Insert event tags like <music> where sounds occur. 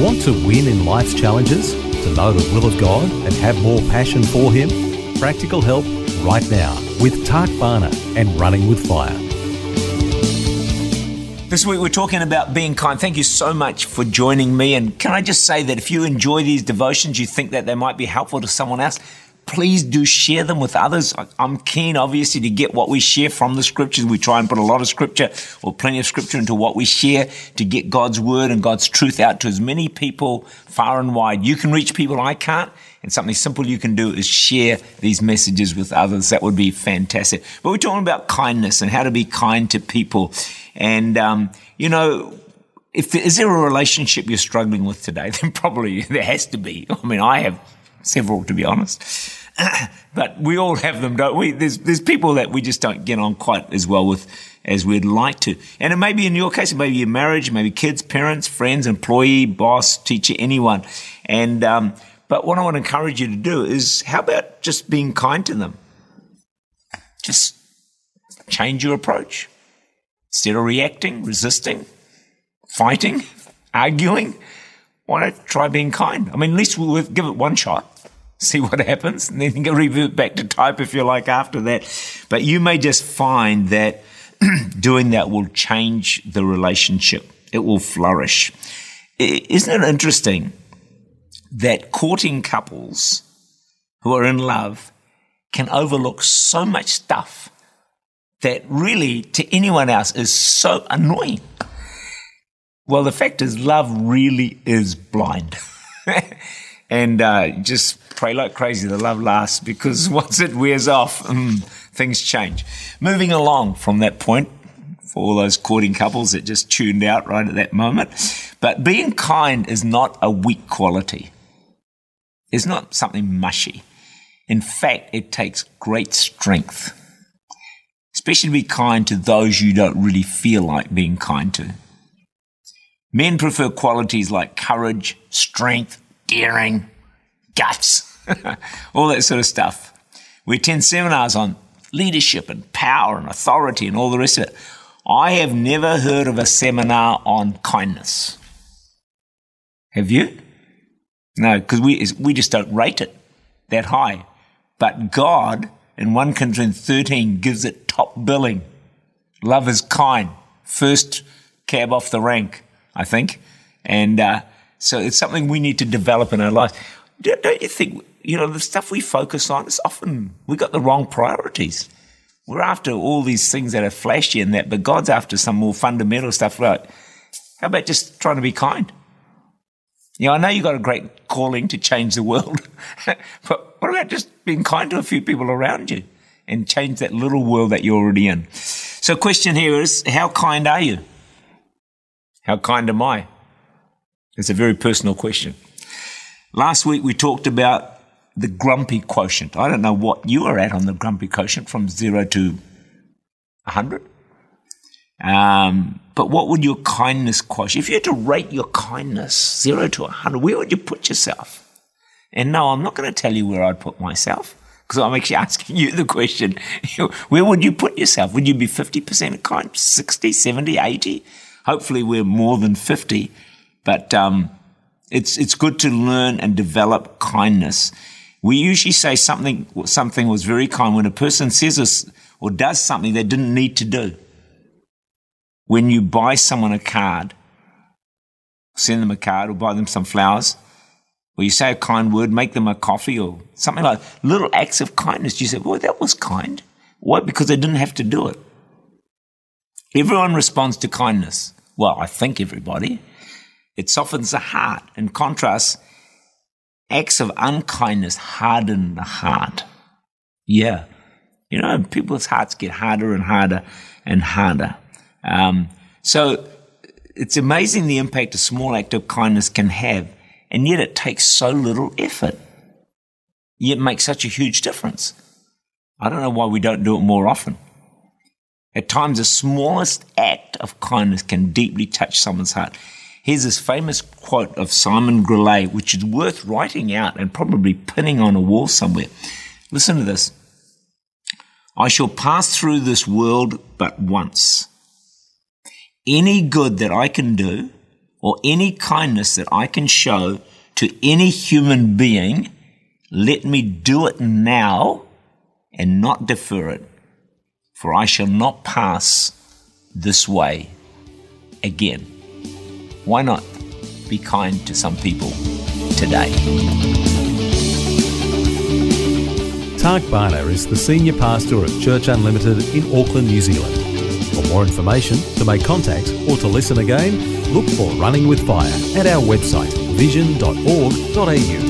Want to win in life's challenges? To know the will of God and have more passion for Him? Practical help right now with Tak Bhana and Running with Fire. This week we're talking about being kind. Thank you so much for joining me. And can I just say that if you enjoy these devotions, you think that they might be helpful to someone else, please do share them with others. I'm keen, obviously, to get what we share from the scriptures. We try and put a lot of scripture or plenty of scripture into what we share to get God's word and God's truth out to as many people far and wide. You can reach people I can't. And something simple you can do is share these messages with others. That would be fantastic. But we're talking about kindness and how to be kind to people. And, um, you know, if there, is there a relationship you're struggling with today? <laughs> Then probably there has to be. I mean, I have several, to be honest. <coughs> but we all have them, don't we? There's, there's people that we just don't get on quite as well with as we'd like to. And it may be in your case, it may be your marriage, maybe kids, parents, friends, employee, boss, teacher, anyone. And, um, but what I want to encourage you to do is how about just being kind to them? Just change your approach. Instead of reacting, resisting, fighting, <laughs> arguing, why not try being kind? I mean, at least we'll give it one shot see what happens, and then you can revert back to type if you like after that. But you may just find that <clears throat> doing that will change the relationship. It will flourish. Isn't it interesting that courting couples who are in love can overlook so much stuff that really to anyone else is so annoying? Well, the fact is, love really is blind. <laughs> and uh, just pray like crazy the love lasts because <laughs> once it wears off, mm, things change. Moving along from that point, for all those courting couples that just tuned out right at that moment, but being kind is not a weak quality. It's not something mushy. In fact, it takes great strength, especially to be kind to those you don't really feel like being kind to. Men prefer qualities like courage, strength, daring, guts, <laughs> all that sort of stuff. We attend seminars on leadership and power and authority and all the rest of it. I have never heard of a seminar on kindness. Have you? No, because we, we just don't rate it that high. But God in 1 Corinthians 13 gives it top billing. Love is kind. First cab off the rank, I think. And uh, so it's something we need to develop in our lives. Don't you think, you know, the stuff we focus on, is often, we got the wrong priorities. We're after all these things that are flashy and that, but God's after some more fundamental stuff like, how about just trying to be kind? You know, I know you've got a great calling to change the world, <laughs> but what about just being kind to a few people around you and change that little world that you're already in? So, question here is, how kind are you? How kind am I? It's a very personal question. Last week we talked about the grumpy quotient. I don't know what you are at on the grumpy quotient from zero to 100. Um, but what would your kindness quotient, if you had to rate your kindness zero to 100, where would you put yourself? And no, I'm not going to tell you where I'd put myself because I'm actually <laughs> asking you the question. <laughs> where would you put yourself? Would you be 50% kind, 60, 70, 80? Hopefully we're more than 50 but um, it's it's good to learn and develop kindness. We usually say something something was very kind when a person says this or does something they didn't need to do. When you buy someone a card, send them a card or buy them some flowers, or you say a kind word, make them a coffee or something like little acts of kindness. You say, "Boy, that was kind." Why? Because they didn't have to do it. Everyone responds to kindness. Well, I think everybody. It softens the heart. In contrast, acts of unkindness harden the heart. Yeah. You know, people's hearts get harder and harder and harder. Um, so it's amazing the impact a small act of kindness can have, and yet it takes so little effort. Yet makes such a huge difference. I don't know why we don't do it more often. At times, the smallest act of kindness can deeply touch someone's heart. Here's this famous quote of Simon Grellet, which is worth writing out and probably pinning on a wall somewhere. Listen to this. I shall pass through this world but once. Any good that I can do or any kindness that I can show to any human being, let me do it now and not defer it, for I shall not pass this way again. Why not be kind to some people today? Tak Bhana is the Senior Pastor of Church Unlimited in Auckland, New Zealand. For more information, to make contact, or to listen again, look for Running with Fire at our website vision.org.au.